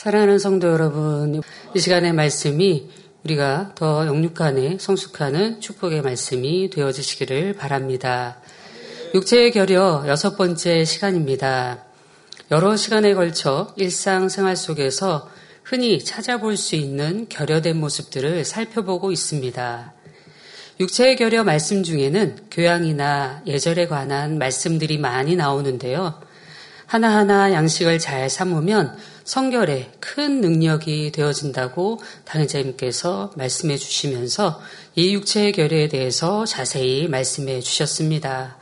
사랑하는 성도 여러분, 이 시간의 말씀이 우리가 더 영육간에 성숙하는 축복의 말씀이 되어지시기를 바랍니다. 육체의 결여 여섯 번째 시간입니다. 여러 시간에 걸쳐 일상생활 속에서 흔히 찾아볼 수 있는 결여된 모습들을 살펴보고 있습니다. 육체의 결여 말씀 중에는 교양이나 예절에 관한 말씀들이 많이 나오는데요. 하나하나 양식을 잘 삼으면 성결에 큰 능력이 되어진다고 당회자님께서 말씀해 주시면서 이 육체의 결의에 대해서 자세히 말씀해 주셨습니다.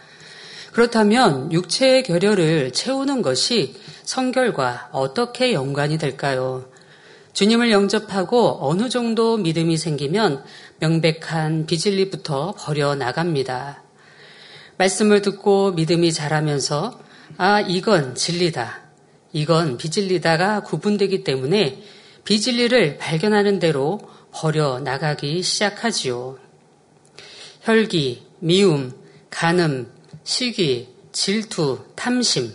그렇다면 육체의 결여를 채우는 것이 성결과 어떻게 연관이 될까요? 주님을 영접하고 어느 정도 믿음이 생기면 명백한 비진리부터 버려 나갑니다. 말씀을 듣고 믿음이 자라면서 아, 이건 진리다. 이건 비진리다가 구분되기 때문에 비진리를 발견하는 대로 버려 나가기 시작하지요. 혈기, 미움, 간음, 시기, 질투, 탐심.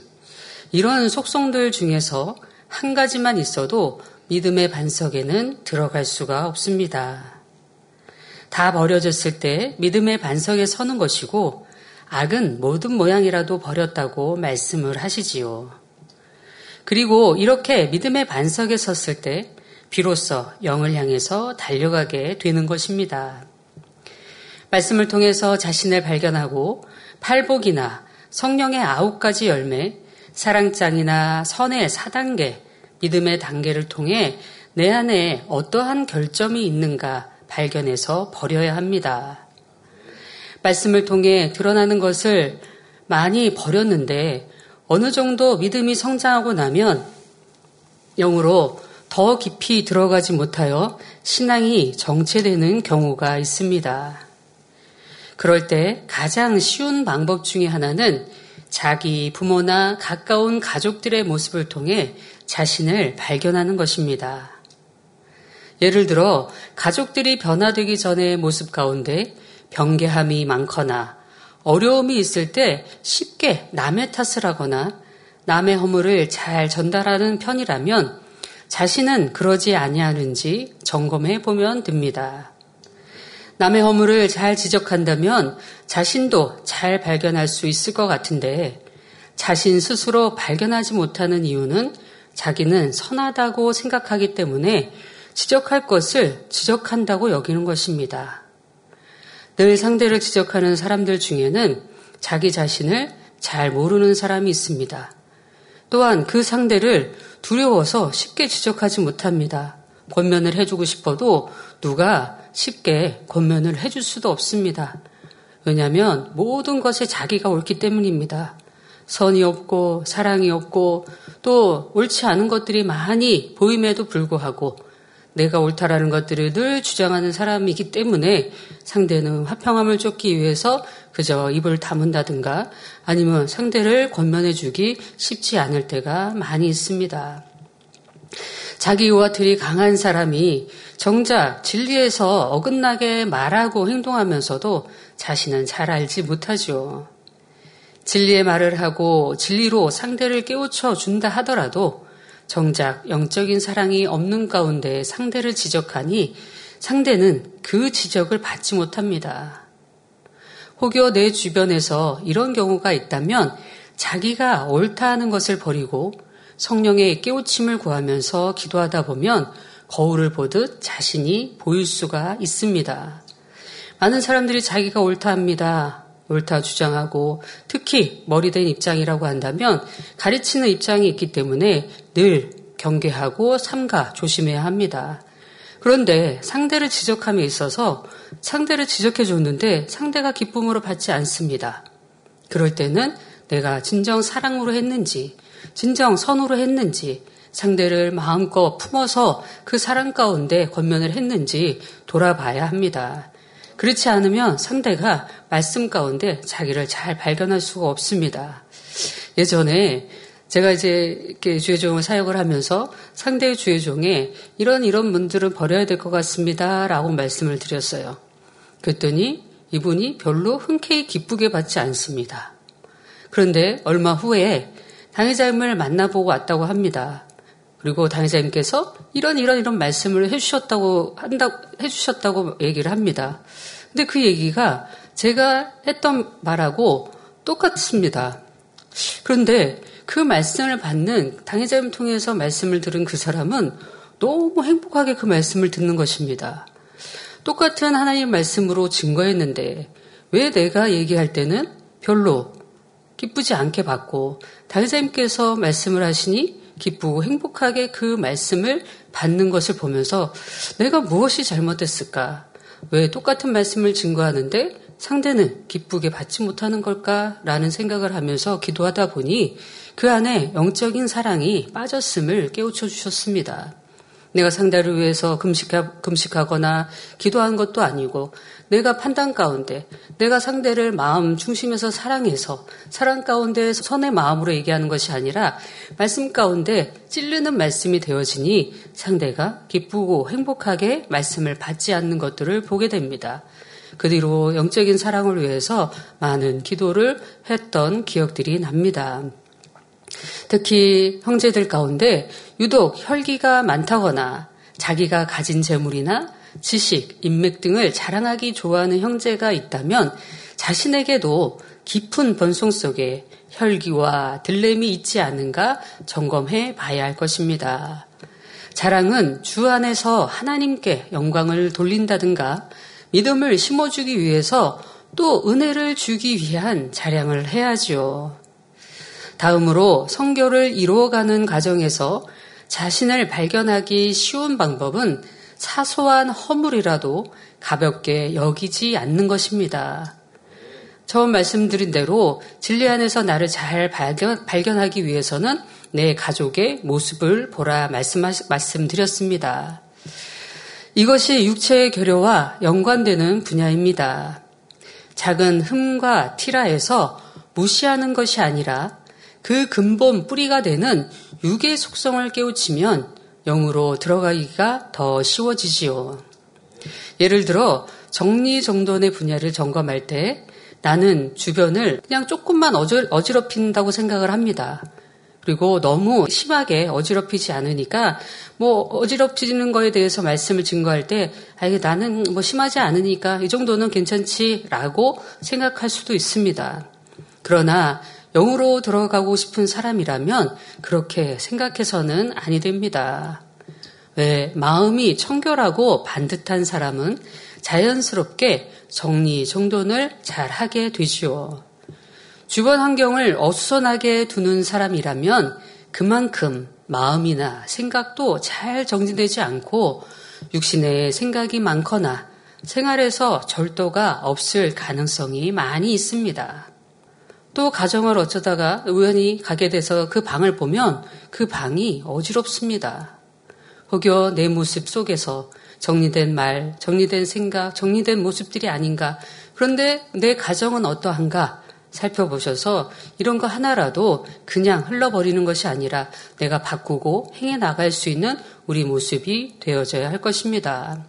이런 속성들 중에서 한 가지만 있어도 믿음의 반석에는 들어갈 수가 없습니다. 다 버려졌을 때 믿음의 반석에 서는 것이고 악은 모든 모양이라도 버렸다고 말씀을 하시지요. 그리고 이렇게 믿음의 반석에 섰을 때 비로소 영을 향해서 달려가게 되는 것입니다. 말씀을 통해서 자신을 발견하고 팔복이나 성령의 아홉 가지 열매, 사랑장이나 선의 사단계, 믿음의 단계를 통해 내 안에 어떠한 결점이 있는가 발견해서 버려야 합니다. 말씀을 통해 드러나는 것을 많이 버렸는데 어느 정도 믿음이 성장하고 나면 영으로 더 깊이 들어가지 못하여 신앙이 정체되는 경우가 있습니다. 그럴 때 가장 쉬운 방법 중의 하나는 자기 부모나 가까운 가족들의 모습을 통해 자신을 발견하는 것입니다. 예를 들어 가족들이 변화되기 전의 모습 가운데 병개함이 많거나 어려움이 있을 때 쉽게 남의 탓을 하거나 남의 허물을 잘 전달하는 편이라면 자신은 그러지 아니하는지 점검해 보면 됩니다. 남의 허물을 잘 지적한다면 자신도 잘 발견할 수 있을 것 같은데 자신 스스로 발견하지 못하는 이유는 자기는 선하다고 생각하기 때문에 지적할 것을 지적한다고 여기는 것입니다. 늘 상대를 지적하는 사람들 중에는 자기 자신을 잘 모르는 사람이 있습니다. 또한 그 상대를 두려워서 쉽게 지적하지 못합니다. 권면을 해주고 싶어도 누가 쉽게 권면을 해줄 수도 없습니다. 왜냐하면 모든 것에 자기가 옳기 때문입니다. 선이 없고 사랑이 없고 또 옳지 않은 것들이 많이 보임에도 불구하고 내가 옳다라는 것들을 늘 주장하는 사람이기 때문에 상대는 화평함을 쫓기 위해서 그저 입을 다문다든가 아니면 상대를 권면해 주기 쉽지 않을 때가 많이 있습니다. 자기 요와틀이 강한 사람이 정작 진리에서 어긋나게 말하고 행동하면서도 자신은 잘 알지 못하죠. 진리의 말을 하고 진리로 상대를 깨우쳐 준다 하더라도 정작 영적인 사랑이 없는 가운데 상대를 지적하니 상대는 그 지적을 받지 못합니다. 혹여 내 주변에서 이런 경우가 있다면 자기가 옳다 하는 것을 버리고 성령의 깨우침을 구하면서 기도하다 보면 거울을 보듯 자신이 보일 수가 있습니다. 많은 사람들이 자기가 옳다 합니다. 옳다 주장하고 특히 머리된 입장이라고 한다면 가르치는 입장이 있기 때문에 늘 경계하고 삼가 조심해야 합니다. 그런데 상대를 지적함에 있어서 상대를 지적해 줬는데 상대가 기쁨으로 받지 않습니다. 그럴 때는 내가 진정 사랑으로 했는지, 진정 선으로 했는지, 상대를 마음껏 품어서 그 사랑 가운데 권면을 했는지 돌아봐야 합니다. 그렇지 않으면 상대가 말씀 가운데 자기를 잘 발견할 수가 없습니다. 예전에 제가 이제 이렇게 주의종을 사역을 하면서 상대의 주의종에 이런 이런 분들은 버려야 될 것 같습니다. 라고 말씀을 드렸어요. 그랬더니 이분이 별로 흔쾌히 기쁘게 받지 않습니다. 그런데 얼마 후에 당의자임을 만나보고 왔다고 합니다. 그리고 당사님께서 이런 이런 이런 말씀을 해주셨다고 한다 해주셨다고 얘기를 합니다. 근데 그 얘기가 제가 했던 말하고 똑같습니다. 그런데 그 말씀을 받는 당회자님 통해서 말씀을 들은 그 사람은 너무 행복하게 그 말씀을 듣는 것입니다. 똑같은 하나님 말씀으로 증거했는데 왜 내가 얘기할 때는 별로 기쁘지 않게 받고 당회자님께서 말씀을 하시니 기쁘고 행복하게 그 말씀을 받는 것을 보면서 내가 무엇이 잘못됐을까? 왜 똑같은 말씀을 증거하는데 상대는 기쁘게 받지 못하는 걸까라는 생각을 하면서 기도하다 보니 그 안에 영적인 사랑이 빠졌음을 깨우쳐 주셨습니다. 내가 상대를 위해서 금식하, 금식하거나 기도한 것도 아니고 내가 판단 가운데 내가 상대를 마음 중심에서 사랑해서 사랑 가운데 선의 마음으로 얘기하는 것이 아니라 말씀 가운데 찔르는 말씀이 되어지니 상대가 기쁘고 행복하게 말씀을 받지 않는 것들을 보게 됩니다. 그 뒤로 영적인 사랑을 위해서 많은 기도를 했던 기억들이 납니다. 특히 형제들 가운데 유독 혈기가 많다거나 자기가 가진 재물이나 지식, 인맥 등을 자랑하기 좋아하는 형제가 있다면 자신에게도 깊은 번송 속에 혈기와 들램이 있지 않은가 점검해 봐야 할 것입니다. 자랑은 주 안에서 하나님께 영광을 돌린다든가 믿음을 심어주기 위해서 또 은혜를 주기 위한 자량을 해야지요. 다음으로 성교를 이루어가는 과정에서 자신을 발견하기 쉬운 방법은 사소한 허물이라도 가볍게 여기지 않는 것입니다. 처음 말씀드린 대로 진리 안에서 나를 잘 발견, 발견하기 위해서는 내 가족의 모습을 보라 말씀 말씀드렸습니다. 이것이 육체의 결여와 연관되는 분야입니다. 작은 흠과 티라에서 무시하는 것이 아니라 그 근본 뿌리가 되는 육의 속성을 깨우치면 영으로 들어가기가 더 쉬워지지요. 예를 들어 정리정돈의 분야를 점검할 때 나는 주변을 그냥 조금만 어지럽힌다고 생각을 합니다. 그리고 너무 심하게 어지럽히지 않으니까 뭐 어지럽히는 거에 대해서 말씀을 증거할 때 아, 이게 나는 뭐 심하지 않으니까 이 정도는 괜찮지라고 생각할 수도 있습니다. 그러나 영으로 들어가고 싶은 사람이라면 그렇게 생각해서는 아니 됩니다. 왜 마음이 청결하고 반듯한 사람은 자연스럽게 정리 정돈을 잘 하게 되지요. 주변 환경을 어수선하게 두는 사람이라면 그만큼 마음이나 생각도 잘 정리되지 않고 육신에 생각이 많거나 생활에서 절도가 없을 가능성이 많이 있습니다. 또 가정을 어쩌다가 우연히 가게 돼서 그 방을 보면 그 방이 어지럽습니다. 혹여 내 모습 속에서 정리된 말, 정리된 생각, 정리된 모습들이 아닌가. 그런데 내 가정은 어떠한가 살펴보셔서 이런 거 하나라도 그냥 흘러버리는 것이 아니라 내가 바꾸고 행해 나갈 수 있는 우리 모습이 되어져야 할 것입니다.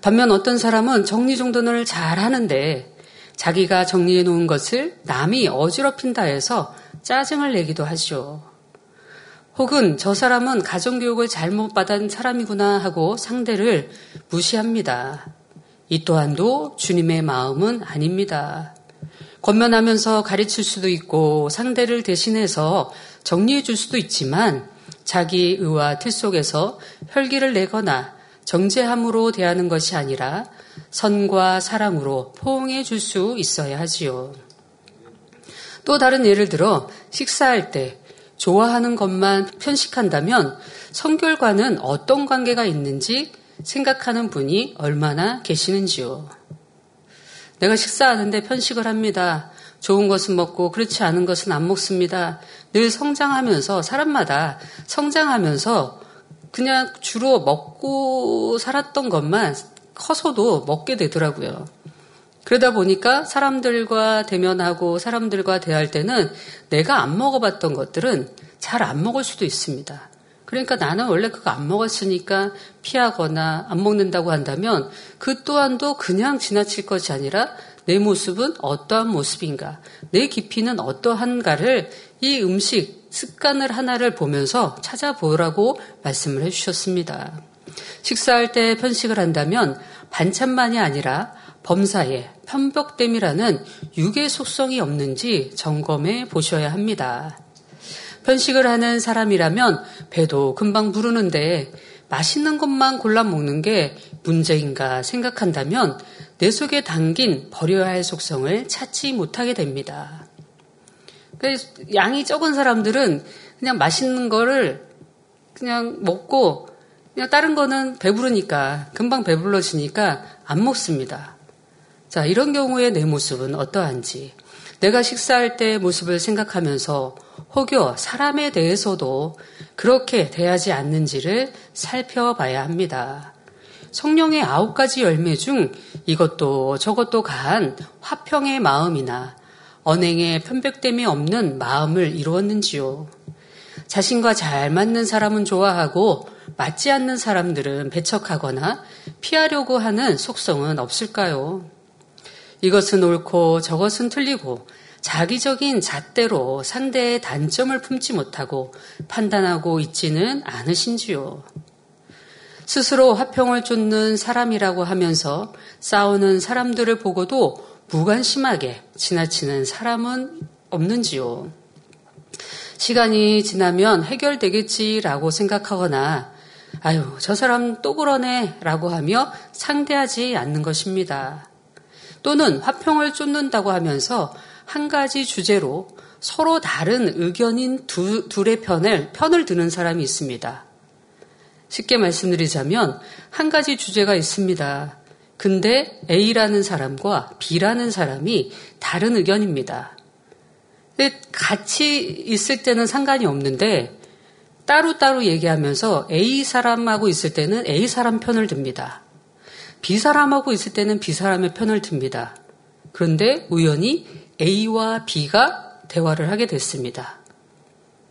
반면 어떤 사람은 정리정돈을 잘 하는데 자기가 정리해 놓은 것을 남이 어지럽힌다 해서 짜증을 내기도 하죠. 혹은 저 사람은 가정교육을 잘못 받은 사람이구나 하고 상대를 무시합니다. 이 또한도 주님의 마음은 아닙니다. 권면하면서 가르칠 수도 있고 상대를 대신해서 정리해 줄 수도 있지만 자기 의와 틀 속에서 혈기를 내거나 정제함으로 대하는 것이 아니라 선과 사랑으로 포옹해 줄 수 있어야 하지요. 또 다른 예를 들어 식사할 때 좋아하는 것만 편식한다면 성결과는 어떤 관계가 있는지 생각하는 분이 얼마나 계시는지요. 내가 식사하는데 편식을 합니다. 좋은 것은 먹고 그렇지 않은 것은 안 먹습니다. 늘 성장하면서 사람마다 성장하면서 그냥 주로 먹고 살았던 것만 커서도 먹게 되더라고요. 그러다 보니까 사람들과 대면하고 사람들과 대할 때는 내가 안 먹어봤던 것들은 잘 안 먹을 수도 있습니다. 그러니까 나는 원래 그거 안 먹었으니까 피하거나 안 먹는다고 한다면 그 또한도 그냥 지나칠 것이 아니라 내 모습은 어떠한 모습인가, 내 깊이는 어떠한가를 이 음식 습관을 하나를 보면서 찾아보라고 말씀을 해주셨습니다. 식사할 때 편식을 한다면 반찬만이 아니라 범사에 편벽됨이라는 육의 속성이 없는지 점검해 보셔야 합니다. 편식을 하는 사람이라면 배도 금방 부르는데 맛있는 것만 골라 먹는 게 문제인가 생각한다면 내 속에 담긴 버려야 할 속성을 찾지 못하게 됩니다. 양이 적은 사람들은 그냥 맛있는 거를 그냥 먹고 그냥 다른 거는 배부르니까 금방 배불러지니까 안 먹습니다. 자, 이런 경우에 내 모습은 어떠한지 내가 식사할 때 모습을 생각하면서 혹여 사람에 대해서도 그렇게 대하지 않는지를 살펴봐야 합니다. 성령의 아홉 가지 열매 중 이것도 저것도 가한 화평의 마음이나 언행에 편백됨이 없는 마음을 이루었는지요. 자신과 잘 맞는 사람은 좋아하고 맞지 않는 사람들은 배척하거나 피하려고 하는 속성은 없을까요? 이것은 옳고 저것은 틀리고 자기적인 잣대로 상대의 단점을 품지 못하고 판단하고 있지는 않으신지요. 스스로 화평을 쫓는 사람이라고 하면서 싸우는 사람들을 보고도 무관심하게 지나치는 사람은 없는지요. 시간이 지나면 해결되겠지라고 생각하거나 아유, 저 사람 또 그러네 라고 하며 상대하지 않는 것입니다. 또는 화평을 쫓는다고 하면서 한 가지 주제로 서로 다른 의견인 두, 둘의 편을, 편을 드는 사람이 있습니다. 쉽게 말씀드리자면 한 가지 주제가 있습니다. 근데 A라는 사람과 B라는 사람이 다른 의견입니다. 같이 있을 때는 상관이 없는데 따로따로 얘기하면서 A 사람하고 있을 때는 A 사람 편을 듭니다. B 사람하고 있을 때는 B 사람의 편을 듭니다. 그런데 우연히 A와 B가 대화를 하게 됐습니다.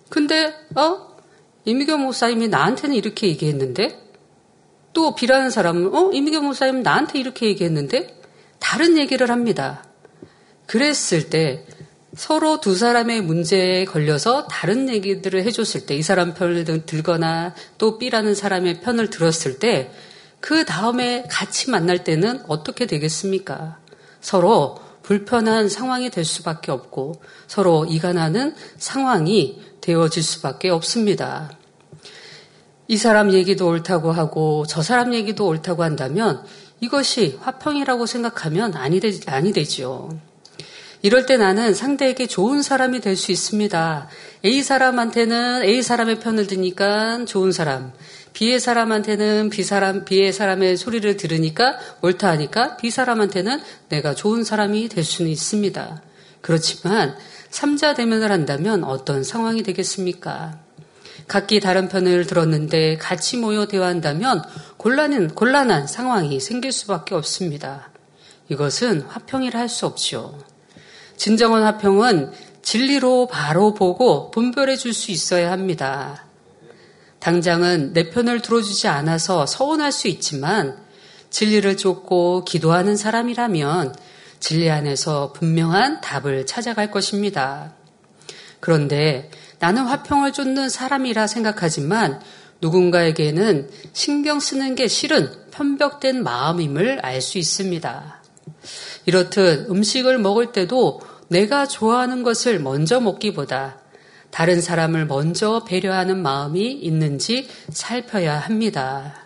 근데 어 이미경 목사님이 나한테는 이렇게 얘기했는데 또 B라는 사람은 어 이미경 목사님 나한테 이렇게 얘기했는데 다른 얘기를 합니다. 그랬을 때 서로 두 사람의 문제에 걸려서 다른 얘기들을 해줬을 때 이 사람 편을 들거나 또 B라는 사람의 편을 들었을 때 그 다음에 같이 만날 때는 어떻게 되겠습니까? 서로 불편한 상황이 될 수밖에 없고 서로 이간하는 상황이 되어질 수밖에 없습니다. 이 사람 얘기도 옳다고 하고 저 사람 얘기도 옳다고 한다면 이것이 화평이라고 생각하면 아니, 되, 아니 되지요. 이럴 때 나는 상대에게 좋은 사람이 될 수 있습니다. A 사람한테는 A 사람의 편을 드니까 좋은 사람, B의 사람한테는 B 사람, B의 사람의 소리를 들으니까 옳다 하니까 B 사람한테는 내가 좋은 사람이 될 수는 있습니다. 그렇지만 삼자 대면을 한다면 어떤 상황이 되겠습니까? 각기 다른 편을 들었는데 같이 모여 대화한다면 곤란한, 곤란한 상황이 생길 수밖에 없습니다. 이것은 화평이라 할 수 없지요. 진정한 화평은 진리로 바로 보고 분별해 줄 수 있어야 합니다. 당장은 내 편을 들어주지 않아서 서운할 수 있지만 진리를 쫓고 기도하는 사람이라면 진리 안에서 분명한 답을 찾아갈 것입니다. 그런데 나는 화평을 쫓는 사람이라 생각하지만 누군가에게는 신경 쓰는 게 싫은 편벽된 마음임을 알 수 있습니다. 이렇듯 음식을 먹을 때도 내가 좋아하는 것을 먼저 먹기보다 다른 사람을 먼저 배려하는 마음이 있는지 살펴야 합니다.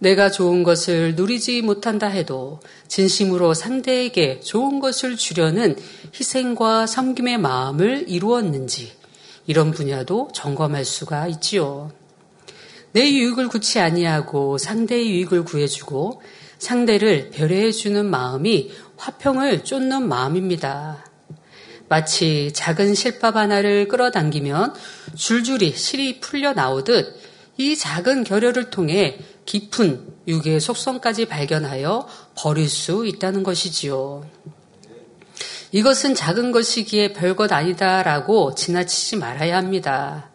내가 좋은 것을 누리지 못한다 해도 진심으로 상대에게 좋은 것을 주려는 희생과 섬김의 마음을 이루었는지 이런 분야도 점검할 수가 있지요. 내 유익을 구치 아니하고 상대의 유익을 구해주고 상대를 배려해 주는 마음이 화평을 쫓는 마음입니다. 마치 작은 실밥 하나를 끌어당기면 줄줄이 실이 풀려 나오듯 이 작은 결혈을 통해 깊은 육의 속성까지 발견하여 버릴 수 있다는 것이지요. 이것은 작은 것이기에 별것 아니다라고 지나치지 말아야 합니다.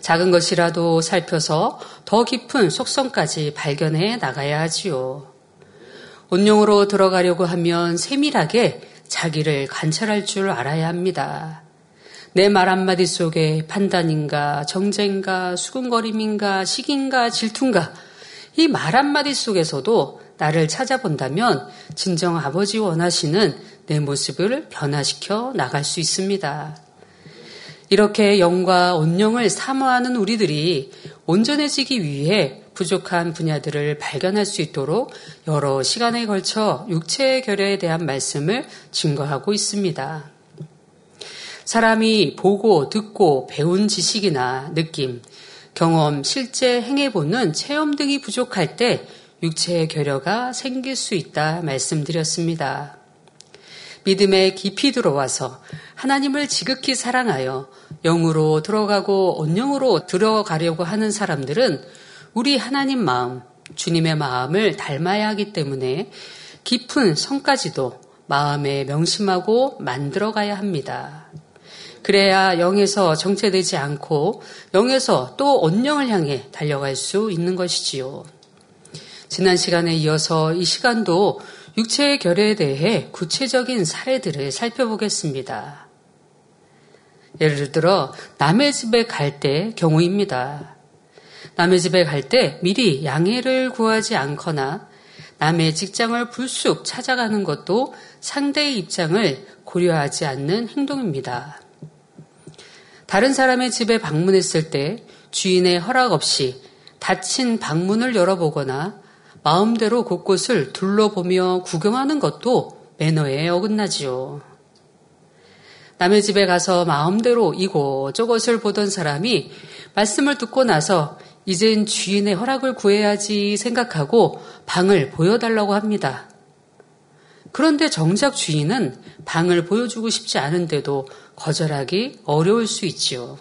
작은 것이라도 살펴서 더 깊은 속성까지 발견해 나가야 하지요. 온용으로 들어가려고 하면 세밀하게 자기를 관찰할 줄 알아야 합니다. 내 말 한마디 속에 판단인가, 정쟁인가, 수근거림인가, 시기인가, 질투인가, 이 말 한마디 속에서도 나를 찾아본다면 진정 아버지 원하시는 내 모습을 변화시켜 나갈 수 있습니다. 이렇게 영과 온영을 사모하는 우리들이 온전해지기 위해 부족한 분야들을 발견할 수 있도록 여러 시간에 걸쳐 육체의 결여에 대한 말씀을 증거하고 있습니다. 사람이 보고 듣고 배운 지식이나 느낌, 경험, 실제 행해보는 체험 등이 부족할 때 육체의 결여가 생길 수 있다 말씀드렸습니다. 믿음에 깊이 들어와서 하나님을 지극히 사랑하여 영으로 들어가고 온영으로 들어가려고 하는 사람들은 우리 하나님 마음, 주님의 마음을 닮아야 하기 때문에 깊은 성까지도 마음에 명심하고 만들어 가야 합니다. 그래야 영에서 정체되지 않고 영에서 또 온영을 향해 달려갈 수 있는 것이지요. 지난 시간에 이어서 이 시간도 육체의 결에 대해 구체적인 사례들을 살펴보겠습니다. 예를 들어 남의 집에 갈 때 경우입니다. 남의 집에 갈 때 미리 양해를 구하지 않거나 남의 직장을 불쑥 찾아가는 것도 상대의 입장을 고려하지 않는 행동입니다. 다른 사람의 집에 방문했을 때 주인의 허락 없이 닫힌 방문을 열어보거나 마음대로 곳곳을 둘러보며 구경하는 것도 매너에 어긋나지요. 남의 집에 가서 마음대로 이곳저곳을 보던 사람이 말씀을 듣고 나서 이젠 주인의 허락을 구해야지 생각하고 방을 보여달라고 합니다. 그런데 정작 주인은 방을 보여주고 싶지 않은데도 거절하기 어려울 수 있지요.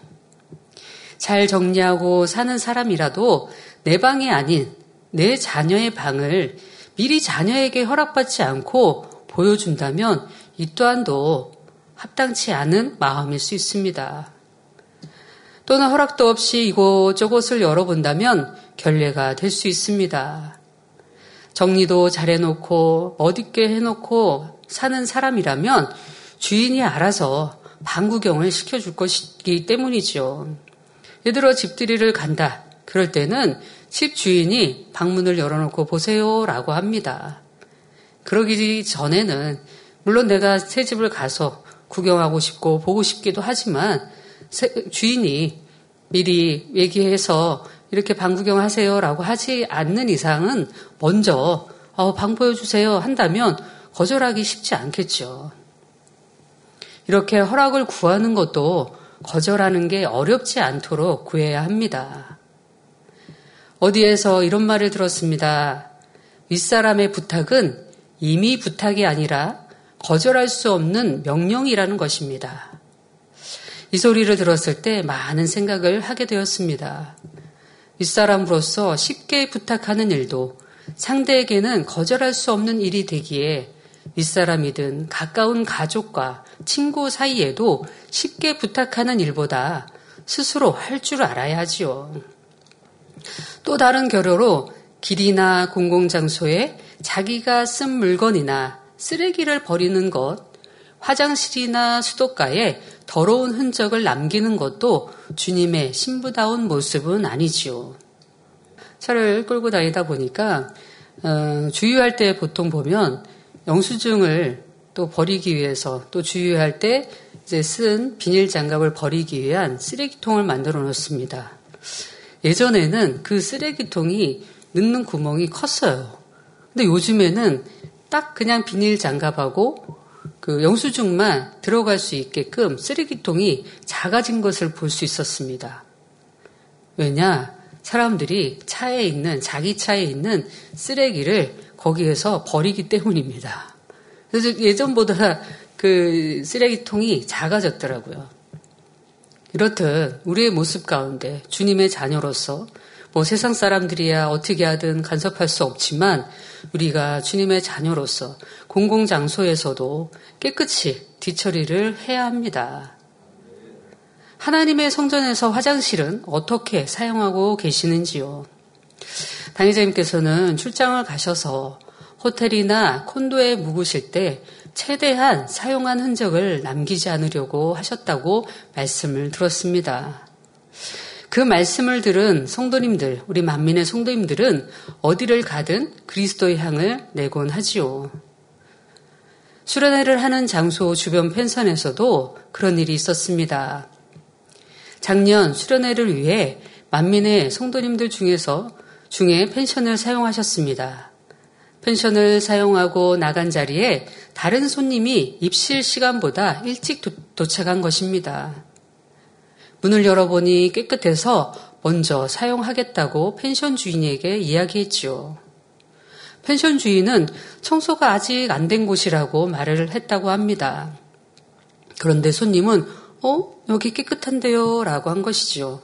잘 정리하고 사는 사람이라도 내 방이 아닌 내 자녀의 방을 미리 자녀에게 허락받지 않고 보여준다면 이 또한도 합당치 않은 마음일 수 있습니다. 또는 허락도 없이 이곳저곳을 열어본다면 결례가 될 수 있습니다. 정리도 잘 해놓고 어둡게 해놓고 사는 사람이라면 주인이 알아서 방 구경을 시켜줄 것이기 때문이죠. 예를 들어 집들이를 간다. 그럴 때는 집 주인이 방문을 열어놓고 보세요 라고 합니다. 그러기 전에는 물론 내가 새 집을 가서 구경하고 싶고 보고 싶기도 하지만 주인이 미리 얘기해서 이렇게 방 구경하세요라고 하지 않는 이상은 먼저 어, 방 보여주세요 한다면 거절하기 쉽지 않겠죠. 이렇게 허락을 구하는 것도 거절하는 게 어렵지 않도록 구해야 합니다. 어디에서 이런 말을 들었습니다. 윗사람의 부탁은 이미 부탁이 아니라 거절할 수 없는 명령이라는 것입니다. 이 소리를 들었을 때 많은 생각을 하게 되었습니다. 윗사람으로서 쉽게 부탁하는 일도 상대에게는 거절할 수 없는 일이 되기에 윗사람이든 가까운 가족과 친구 사이에도 쉽게 부탁하는 일보다 스스로 할 줄 알아야 하지요. 또 다른 결로로 길이나 공공장소에 자기가 쓴 물건이나 쓰레기를 버리는 것, 화장실이나 수도가에 더러운 흔적을 남기는 것도 주님의 신부다운 모습은 아니지요. 차를 끌고 다니다 보니까 어, 주유할 때 보통 보면 영수증을 또 버리기 위해서 또 주유할 때 이제 쓴 비닐 장갑을 버리기 위한 쓰레기통을 만들어 놓습니다. 예전에는 그 쓰레기통이 넣는 구멍이 컸어요. 근데 요즘에는 딱 그냥 비닐 장갑하고 그 영수증만 들어갈 수 있게끔 쓰레기통이 작아진 것을 볼 수 있었습니다. 왜냐? 사람들이 차에 있는, 자기 차에 있는 쓰레기를 거기에서 버리기 때문입니다. 그래서 예전보다 그 쓰레기통이 작아졌더라고요. 이렇듯 우리의 모습 가운데 주님의 자녀로서 뭐 세상 사람들이야 어떻게 하든 간섭할 수 없지만 우리가 주님의 자녀로서 공공장소에서도 깨끗이 뒤처리를 해야 합니다. 하나님의 성전에서 화장실은 어떻게 사용하고 계시는지요? 당의자님께서는 출장을 가셔서 호텔이나 콘도에 묵으실 때 최대한 사용한 흔적을 남기지 않으려고 하셨다고 말씀을 들었습니다. 그 말씀을 들은 성도님들, 우리 만민의 성도님들은 어디를 가든 그리스도의 향을 내곤 하지요. 수련회를 하는 장소 주변 펜션에서도 그런 일이 있었습니다. 작년 수련회를 위해 만민의 성도님들 중에서 중에 펜션을 사용하셨습니다. 펜션을 사용하고 나간 자리에 다른 손님이 입실 시간보다 일찍 도, 착한 것입니다. 문을 열어보니 깨끗해서 먼저 사용하겠다고 펜션 주인에게 이야기했지요. 펜션 주인은 청소가 아직 안 된 곳이라고 말을 했다고 합니다. 그런데 손님은 어? 여기 깨끗한데요? 라고 한 것이지요.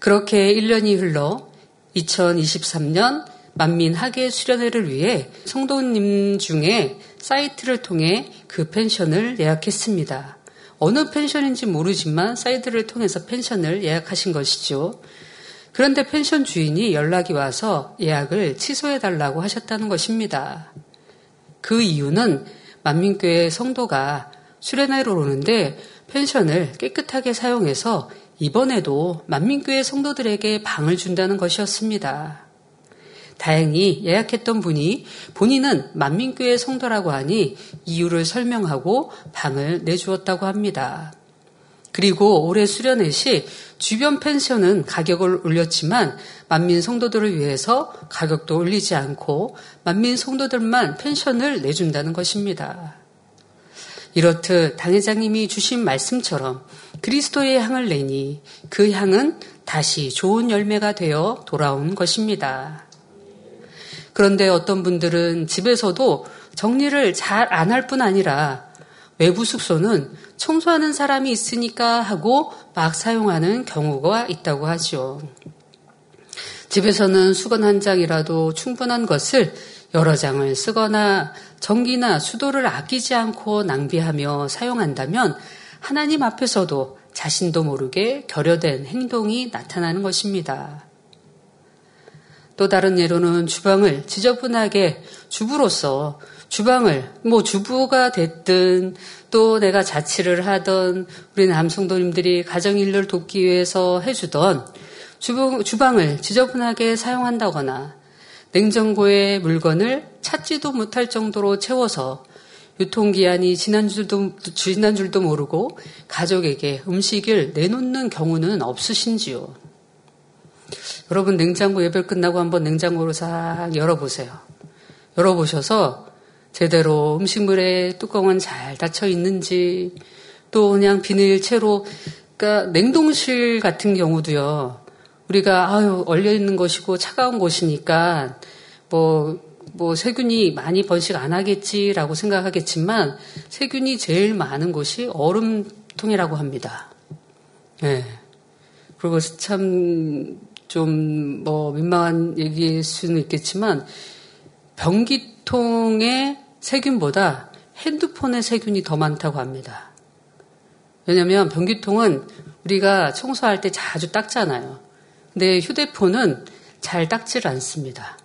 그렇게 1년이 흘러 2023년 만민 학예 수련회를 위해 성도님 중에 사이트를 통해 그 펜션을 예약했습니다. 어느 펜션인지 모르지만 사이트를 통해서 펜션을 예약하신 것이죠. 그런데 펜션 주인이 연락이 와서 예약을 취소해 달라고 하셨다는 것입니다. 그 이유는 만민교회 성도가 수련회로 오는데 펜션을 깨끗하게 사용해서 이번에도 만민교회 성도들에게 방을 준다는 것이었습니다. 다행히 예약했던 분이 본인은 만민교회 성도라고 하니 이유를 설명하고 방을 내주었다고 합니다. 그리고 올해 수련회 시 주변 펜션은 가격을 올렸지만 만민 성도들을 위해서 가격도 올리지 않고 만민 성도들만 펜션을 내준다는 것입니다. 이렇듯 당회장님이 주신 말씀처럼 그리스도의 향을 내니 그 향은 다시 좋은 열매가 되어 돌아온 것입니다. 그런데 어떤 분들은 집에서도 정리를 잘 안 할 뿐 아니라 외부 숙소는 청소하는 사람이 있으니까 하고 막 사용하는 경우가 있다고 하죠. 집에서는 수건 한 장이라도 충분한 것을 여러 장을 쓰거나 전기나 수도를 아끼지 않고 낭비하며 사용한다면 하나님 앞에서도 자신도 모르게 결여된 행동이 나타나는 것입니다. 또 다른 예로는 주방을 지저분하게 주부로서 주방을 뭐 주부가 됐든 또 내가 자취를 하던 우리 남성도님들이 가정 일을 돕기 위해서 해주던 주방, 주방을 지저분하게 사용한다거나 냉장고에 물건을 찾지도 못할 정도로 채워서 유통기한이 지난 줄도, 지난 줄도 모르고 가족에게 음식을 내놓는 경우는 없으신지요? 여러분 냉장고 예배 끝나고 한번 냉장고를 싹 열어보세요. 열어보셔서 제대로 음식물의 뚜껑은 잘 닫혀 있는지 또 그냥 비닐채로 그러니까 냉동실 같은 경우도요. 우리가 아유 얼려 있는 것이고 차가운 곳이니까 뭐, 뭐 세균이 많이 번식 안 하겠지라고 생각하겠지만 세균이 제일 많은 곳이 얼음통이라고 합니다. 예. 네. 그리고 참 좀 뭐 민망한 얘기일 수는 있겠지만 변기 통의 세균보다 핸드폰의 세균이 더 많다고 합니다. 왜냐하면 변기통은 우리가 청소할 때 자주 닦잖아요. 근데 휴대폰은 잘 닦질 않습니다.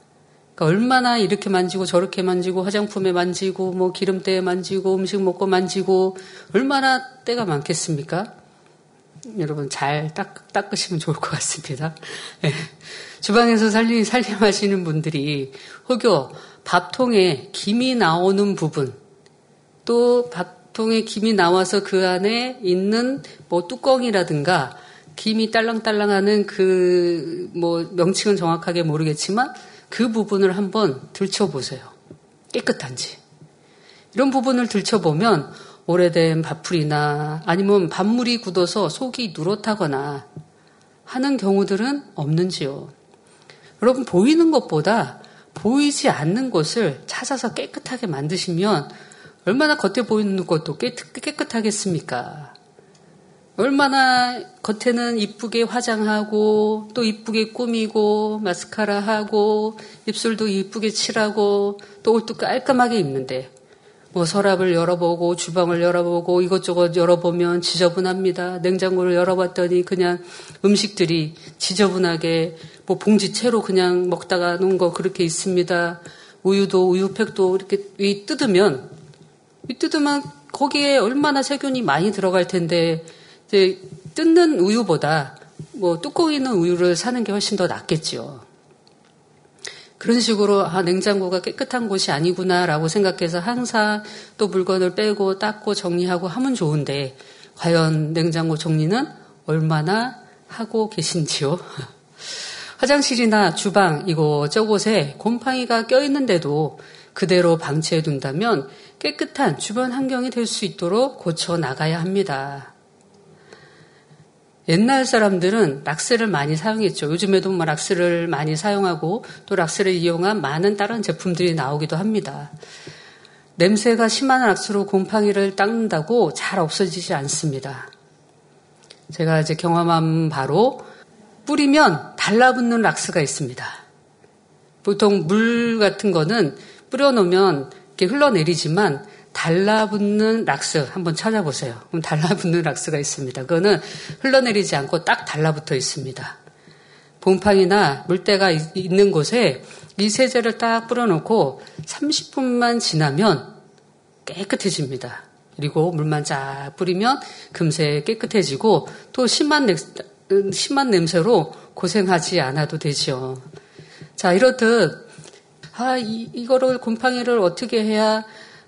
그러니까 얼마나 이렇게 만지고 저렇게 만지고 화장품에 만지고 뭐 기름때에 만지고 음식 먹고 만지고 얼마나 때가 많겠습니까? 여러분 잘 닦, 닦으시면 좋을 것 같습니다. 네. 주방에서 살림, 살림하시는 분들이 혹여 밥통에 김이 나오는 부분, 또 밥통에 김이 나와서 그 안에 있는 뭐 뚜껑이라든가 김이 딸랑딸랑 하는 그 뭐 명칭은 정확하게 모르겠지만 그 부분을 한번 들춰보세요. 깨끗한지. 이런 부분을 들춰보면 오래된 밥풀이나 아니면 밥물이 굳어서 속이 누렇다거나 하는 경우들은 없는지요. 여러분 보이는 것보다 보이지 않는 곳을 찾아서 깨끗하게 만드시면 얼마나 겉에 보이는 것도 깨끗하겠습니까? 얼마나 겉에는 이쁘게 화장하고 또 이쁘게 꾸미고 마스카라 하고 입술도 이쁘게 칠하고 또 옷도 깔끔하게 입는데 뭐 서랍을 열어보고 주방을 열어보고 이것저것 열어보면 지저분합니다. 냉장고를 열어봤더니 그냥 음식들이 지저분하게 뭐 봉지채로 그냥 먹다가 놓은 거 그렇게 있습니다. 우유도 우유팩도 이렇게 위 뜯으면 뜯으면 거기에 얼마나 세균이 많이 들어갈 텐데 뜯는 우유보다 뭐 뚜껑 있는 우유를 사는 게 훨씬 더 낫겠죠. 그런 식으로 아 냉장고가 깨끗한 곳이 아니구나라고 생각해서 항상 또 물건을 빼고 닦고 정리하고 하면 좋은데 과연 냉장고 정리는 얼마나 하고 계신지요? 화장실이나 주방 이곳 저곳에 곰팡이가 껴있는데도 그대로 방치해 둔다면 깨끗한 주변 환경이 될 수 있도록 고쳐 나가야 합니다. 옛날 사람들은 락스를 많이 사용했죠. 요즘에도 뭐 락스를 많이 사용하고 또 락스를 이용한 많은 다른 제품들이 나오기도 합니다. 냄새가 심한 락스로 곰팡이를 닦는다고 잘 없어지지 않습니다. 제가 이제 경험한 바로 뿌리면 달라붙는 락스가 있습니다. 보통 물 같은 거는 뿌려놓으면 이렇게 흘러내리지만 달라붙는 락스 한번 찾아보세요. 그럼 달라붙는 락스가 있습니다. 그거는 흘러내리지 않고 딱 달라붙어 있습니다. 곰팡이나 물때가 있는 곳에 이 세제를 딱 뿌려놓고 30분만 지나면 깨끗해집니다. 그리고 물만 쫙 뿌리면 금세 깨끗해지고 또 심한, 냄, 심한 냄새로 고생하지 않아도 되죠. 자, 이렇듯, 아, 이, 이거를 곰팡이를 어떻게 해야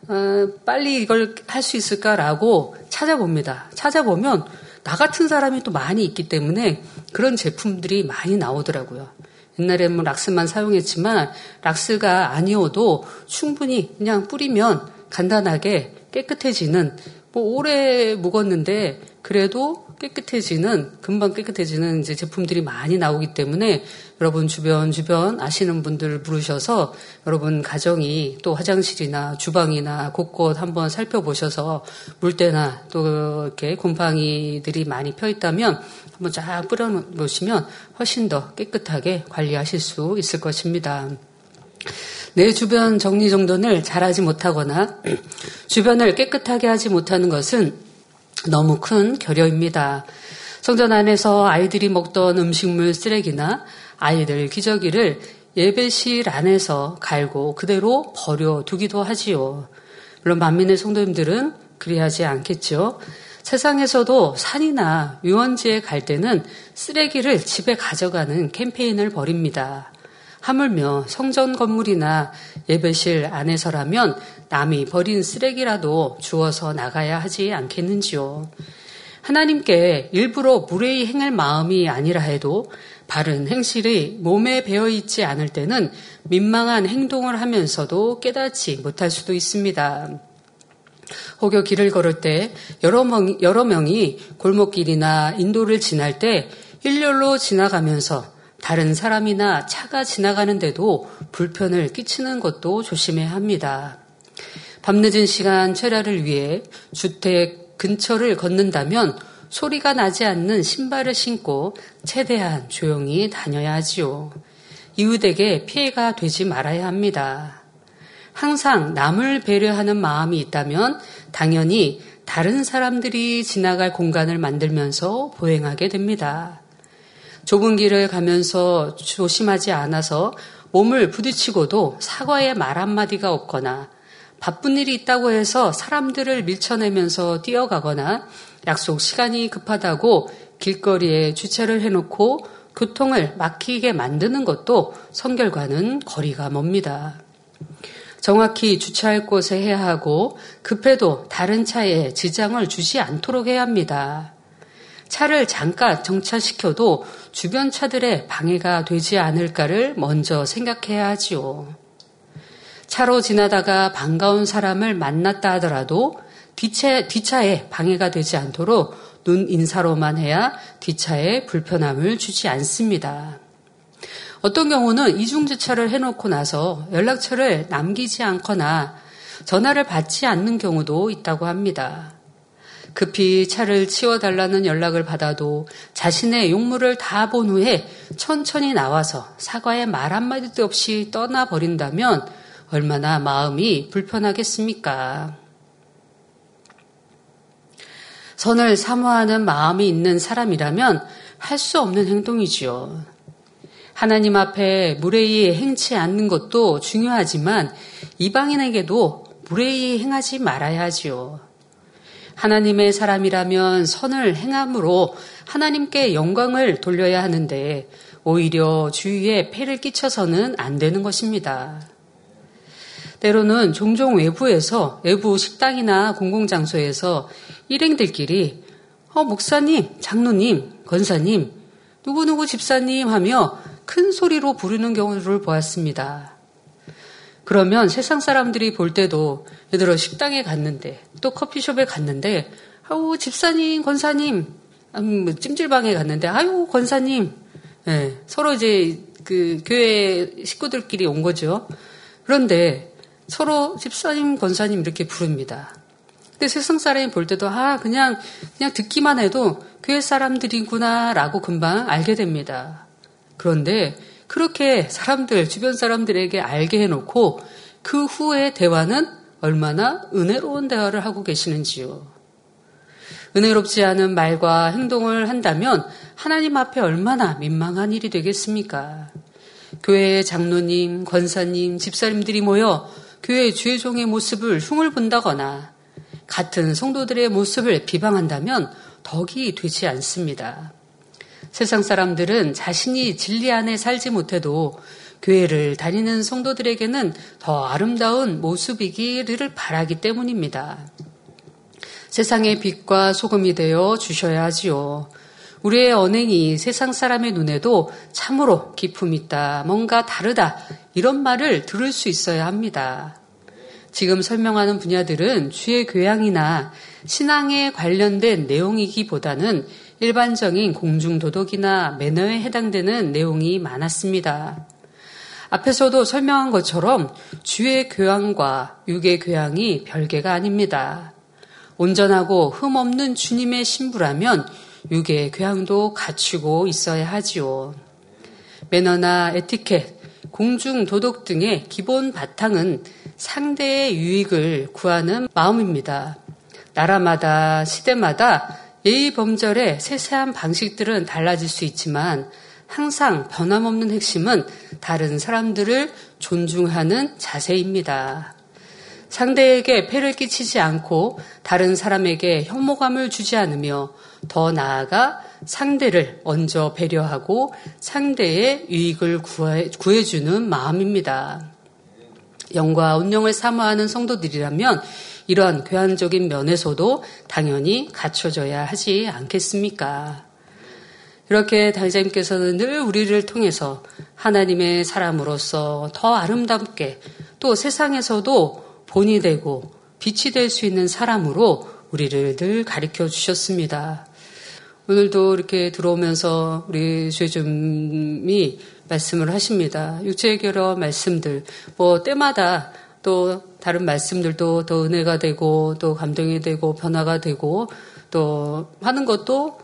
어, 빨리 이걸 할 수 있을까라고 찾아봅니다. 찾아보면 나 같은 사람이 또 많이 있기 때문에 그런 제품들이 많이 나오더라고요. 옛날에는 뭐 락스만 사용했지만 락스가 아니어도 충분히 그냥 뿌리면 간단하게 깨끗해지는 뭐 오래 묵었는데 그래도 깨끗해지는 금방 깨끗해지는 이제 제품들이 많이 나오기 때문에 여러분 주변 주변 아시는 분들 부르셔서 여러분 가정이 또 화장실이나 주방이나 곳곳 한번 살펴보셔서 물때나 또 이렇게 곰팡이들이 많이 펴 있다면 한번 쫙 뿌려 놓으시면 훨씬 더 깨끗하게 관리하실 수 있을 것입니다. 내 주변 정리정돈을 잘하지 못하거나 주변을 깨끗하게 하지 못하는 것은 너무 큰 결여입니다. 성전 안에서 아이들이 먹던 음식물 쓰레기나 아이들 기저귀를 예배실 안에서 갈고 그대로 버려두기도 하지요. 물론 만민의 성도님들은 그리하지 않겠죠. 세상에서도 산이나 유원지에 갈 때는 쓰레기를 집에 가져가는 캠페인을 벌입니다. 하물며 성전 건물이나 예배실 안에서라면 남이 버린 쓰레기라도 주워서 나가야 하지 않겠는지요. 하나님께 일부러 무례히 행할 마음이 아니라 해도 바른 행실이 몸에 배어 있지 않을 때는 민망한 행동을 하면서도 깨닫지 못할 수도 있습니다. 혹여 길을 걸을 때 여러, 명, 여러 명이 골목길이나 인도를 지날 때 일렬로 지나가면서 다른 사람이나 차가 지나가는데도 불편을 끼치는 것도 조심해야 합니다. 밤늦은 시간 철야를 위해 주택 근처를 걷는다면 소리가 나지 않는 신발을 신고 최대한 조용히 다녀야 하지요. 이웃에게 피해가 되지 말아야 합니다. 항상 남을 배려하는 마음이 있다면 당연히 다른 사람들이 지나갈 공간을 만들면서 보행하게 됩니다. 좁은 길을 가면서 조심하지 않아서 몸을 부딪히고도 사과의 말 한마디가 없거나 바쁜 일이 있다고 해서 사람들을 밀쳐내면서 뛰어가거나 약속 시간이 급하다고 길거리에 주차를 해놓고 교통을 막히게 만드는 것도 성결과는 거리가 멉니다. 정확히 주차할 곳에 해야 하고 급해도 다른 차에 지장을 주지 않도록 해야 합니다. 차를 잠깐 정차시켜도 주변 차들의 방해가 되지 않을까를 먼저 생각해야 하지요. 차로 지나다가 반가운 사람을 만났다 하더라도 뒷차, 뒷차에 방해가 되지 않도록 눈 인사로만 해야 뒷차에 불편함을 주지 않습니다. 어떤 경우는 이중주차를 해놓고 나서 연락처를 남기지 않거나 전화를 받지 않는 경우도 있다고 합니다. 급히 차를 치워달라는 연락을 받아도 자신의 용무를 다 본 후에 천천히 나와서 사과의 말 한마디도 없이 떠나버린다면 얼마나 마음이 불편하겠습니까? 선을 사모하는 마음이 있는 사람이라면 할 수 없는 행동이지요. 하나님 앞에 무례히 행치 않는 것도 중요하지만 이방인에게도 무례히 행하지 말아야 하지요. 하나님의 사람이라면 선을 행함으로 하나님께 영광을 돌려야 하는데 오히려 주위에 폐를 끼쳐서는 안 되는 것입니다. 때로는 종종 외부에서 외부 식당이나 공공장소에서 일행들끼리 어, 목사님, 장로님, 권사님, 누구누구 집사님 하며 큰 소리로 부르는 경우를 보았습니다. 그러면 세상 사람들이 볼 때도 예를 들어 식당에 갔는데 또 커피숍에 갔는데 아우 집사님, 권사님, 음, 뭐 찜질방에 갔는데 아유 권사님, 네, 서로 이제 그 교회 식구들끼리 온 거죠. 그런데 서로 집사님, 권사님 이렇게 부릅니다. 근데 세상 사람이 볼 때도 아 그냥 그냥 듣기만 해도 교회 사람들이구나라고 금방 알게 됩니다. 그런데 그렇게 사람들 주변 사람들에게 알게 해놓고 그 후에 대화는 얼마나 은혜로운 대화를 하고 계시는지요. 은혜롭지 않은 말과 행동을 한다면 하나님 앞에 얼마나 민망한 일이 되겠습니까? 교회의 장로님, 권사님, 집사님들이 모여 교회의 주의 종의 모습을 흉을 본다거나 같은 성도들의 모습을 비방한다면 덕이 되지 않습니다. 세상 사람들은 자신이 진리 안에 살지 못해도 교회를 다니는 성도들에게는 더 아름다운 모습이기를 바라기 때문입니다. 세상의 빛과 소금이 되어 주셔야 하지요. 우리의 언행이 세상 사람의 눈에도 참으로 기품 있다, 뭔가 다르다, 이런 말을 들을 수 있어야 합니다. 지금 설명하는 분야들은 주의 교양이나 신앙에 관련된 내용이기보다는 일반적인 공중도덕이나 매너에 해당되는 내용이 많았습니다. 앞에서도 설명한 것처럼 주의 교양과 육의 교양이 별개가 아닙니다. 온전하고 흠없는 주님의 신부라면 육의 교양도 갖추고 있어야 하지요. 매너나 에티켓, 공중 도덕 등의 기본 바탕은 상대의 유익을 구하는 마음입니다. 나라마다 시대마다 예의 범절의 세세한 방식들은 달라질 수 있지만 항상 변함없는 핵심은 다른 사람들을 존중하는 자세입니다. 상대에게 폐를 끼치지 않고 다른 사람에게 혐오감을 주지 않으며 더 나아가 상대를 먼저 배려하고 상대의 유익을 구해, 구해주는 마음입니다. 영과 운영을 사모하는 성도들이라면 이러한 교환적인 면에서도 당연히 갖춰져야 하지 않겠습니까? 이렇게 달자님께서는 늘 우리를 통해서 하나님의 사람으로서 더 아름답게 또 세상에서도 본이 되고 빛이 될 수 있는 사람으로 우리를 늘 가르쳐 주셨습니다. 오늘도 이렇게 들어오면서 우리 주님이 말씀을 하십니다. 육체결여 말씀들, 뭐 때마다 또 다른 말씀들도 더 은혜가 되고 또 감동이 되고 변화가 되고 또 하는 것도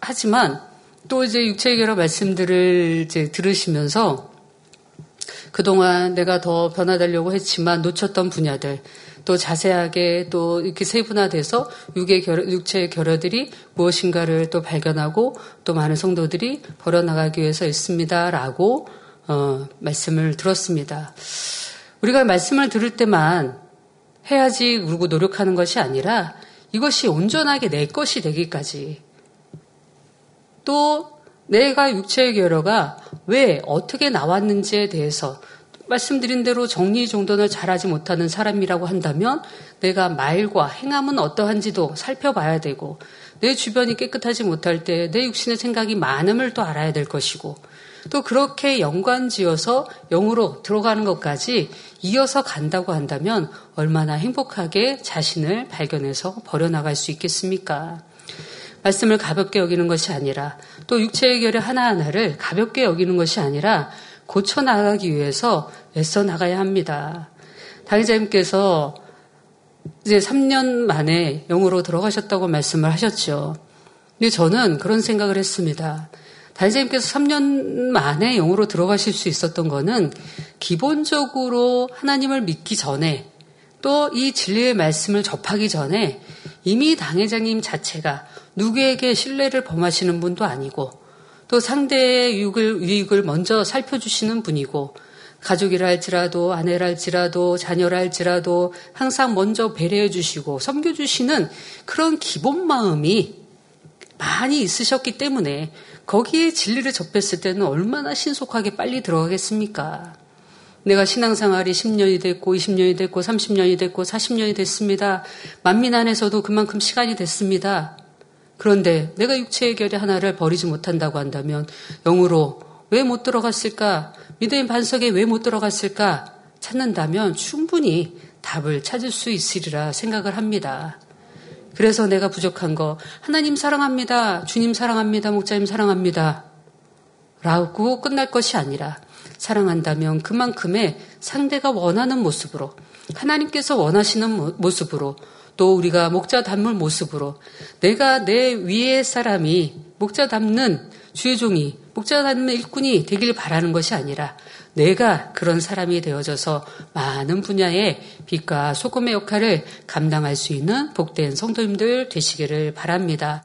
하지만 또 이제 육체결여 말씀들을 이제 들으시면서 그동안 내가 더 변화되려고 했지만 놓쳤던 분야들, 또 자세하게 또 이렇게 세분화돼서 육의 결, 육체의 결여들이 무엇인가를 또 발견하고 또 많은 성도들이 벌어나가기 위해서 있습니다라고 어, 말씀을 들었습니다. 우리가 말씀을 들을 때만 해야지 그러고 노력하는 것이 아니라 이것이 온전하게 내 것이 되기까지. 또 내가 육체의 결여가 왜 어떻게 나왔는지에 대해서 말씀드린 대로 정리 정돈을 잘하지 못하는 사람이라고 한다면 내가 말과 행함은 어떠한지도 살펴봐야 되고 내 주변이 깨끗하지 못할 때 내 육신의 생각이 많음을 또 알아야 될 것이고 또 그렇게 연관 지어서 영으로 들어가는 것까지 이어서 간다고 한다면 얼마나 행복하게 자신을 발견해서 버려나갈 수 있겠습니까? 말씀을 가볍게 여기는 것이 아니라 또 육체의 결의 하나하나를 가볍게 여기는 것이 아니라 고쳐 나가기 위해서 애써 나가야 합니다. 당의자님께서 이제 3년 만에 영으로 들어가셨다고 말씀을 하셨죠. 근데 저는 그런 생각을 했습니다. 단장님께서 3년 만에 영으로 들어가실 수 있었던 거는 기본적으로 하나님을 믿기 전에 또 이 진리의 말씀을 접하기 전에 이미 당회장님 자체가 누구에게 신뢰를 범하시는 분도 아니고 또 상대의 유익을, 유익을 먼저 살펴주시는 분이고 가족이라 할지라도 아내라 할지라도 자녀라 할지라도 항상 먼저 배려해 주시고 섬겨 주시는 그런 기본 마음이 많이 있으셨기 때문에 거기에 진리를 접했을 때는 얼마나 신속하게 빨리 들어가겠습니까? 내가 신앙생활이 10년이 됐고 20년이 됐고 30년이 됐고 40년이 됐습니다. 만민 안에서도 그만큼 시간이 됐습니다. 그런데 내가 육체의 결의 하나를 버리지 못한다고 한다면 영으로 왜 못 들어갔을까? 믿음의 반석에 왜 못 들어갔을까? 찾는다면 충분히 답을 찾을 수 있으리라 생각을 합니다. 그래서 내가 부족한 거 하나님 사랑합니다. 주님 사랑합니다. 목자님 사랑합니다. 라고 끝날 것이 아니라 사랑한다면 그만큼의 상대가 원하는 모습으로 하나님께서 원하시는 모습으로 또 우리가 목자 담을 모습으로 내가 내 위의 사람이 목자 담는 주의 종이 목자 담는 일꾼이 되길 바라는 것이 아니라 내가 그런 사람이 되어져서 많은 분야의 빛과 소금의 역할을 감당할 수 있는 복된 성도님들 되시기를 바랍니다.